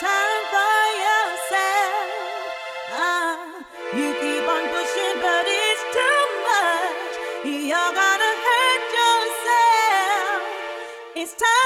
time for yourself. Uh, you keep on pushing, but it's too much. You're gonna hurt yourself. It's time.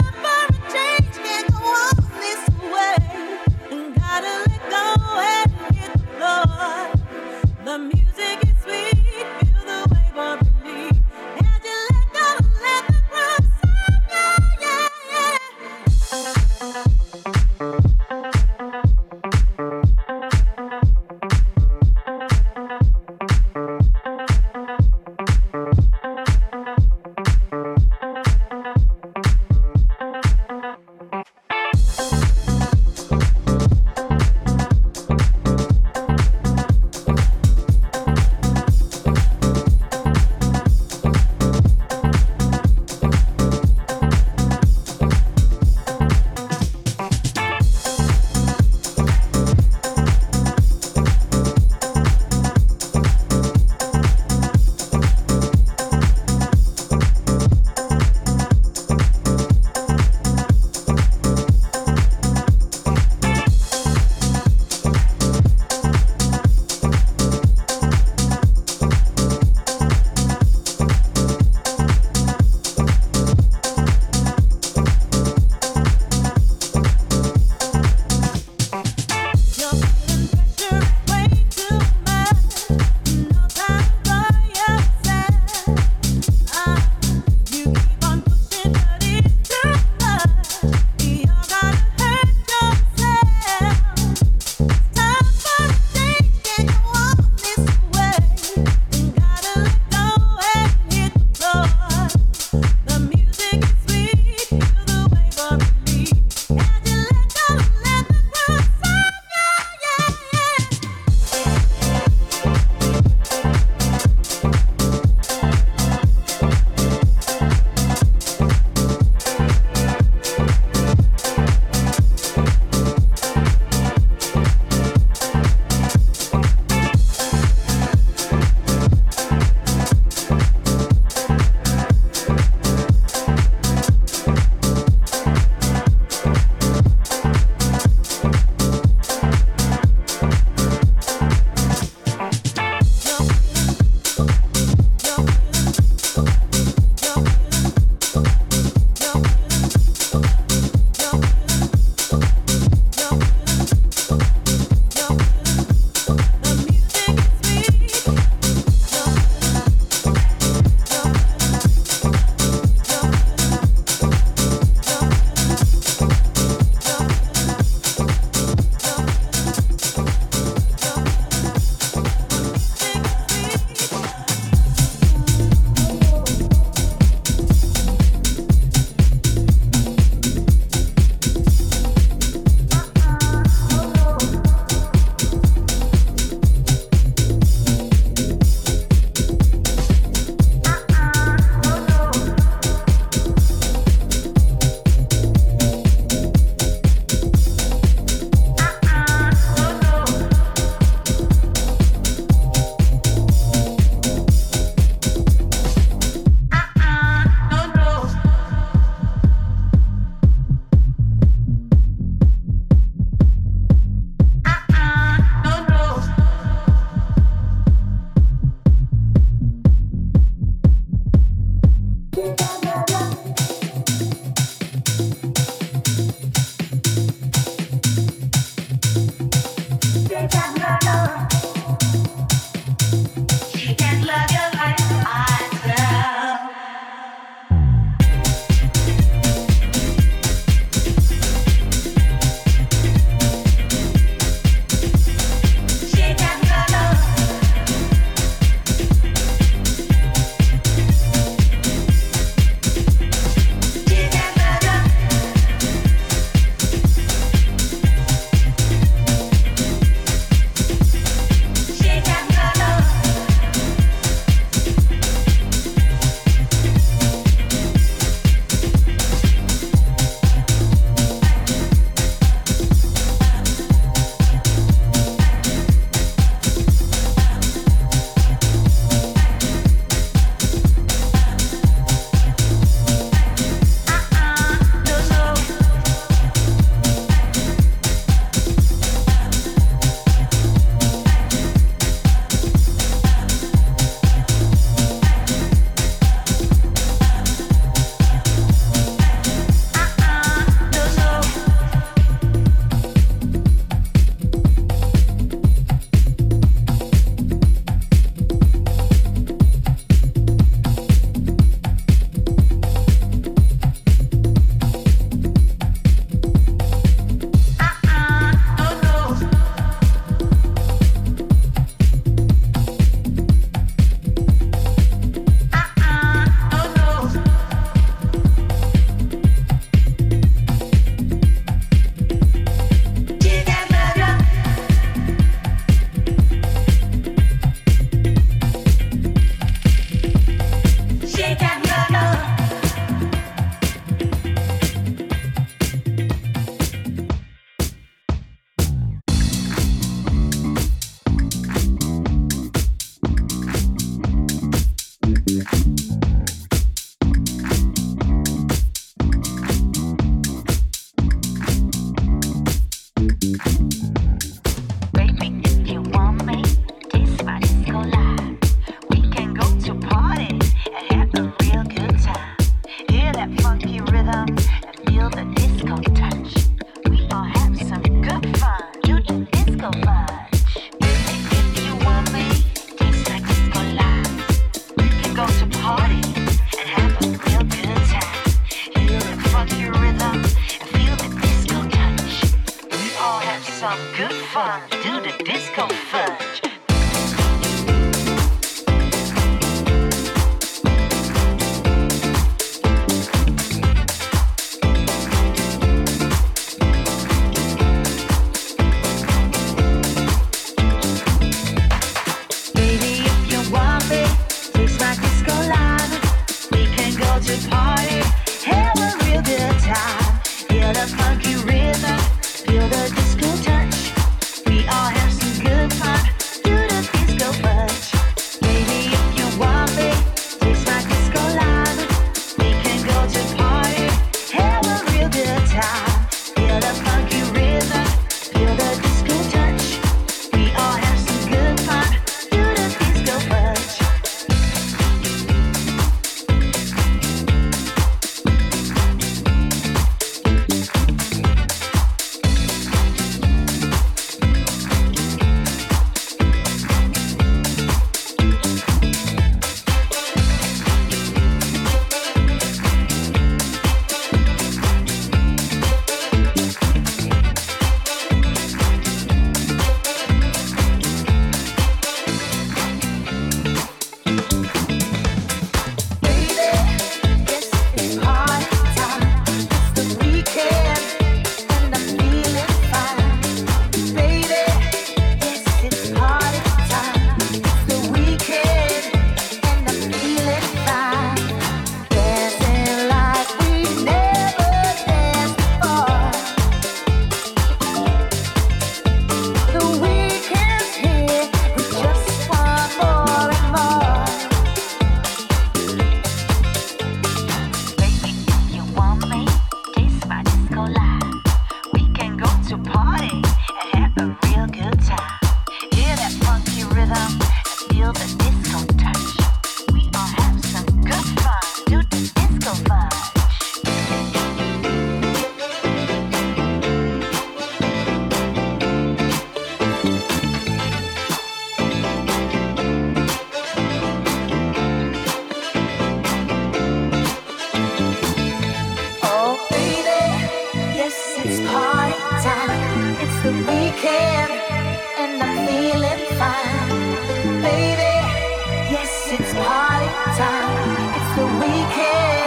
party time. It's the weekend.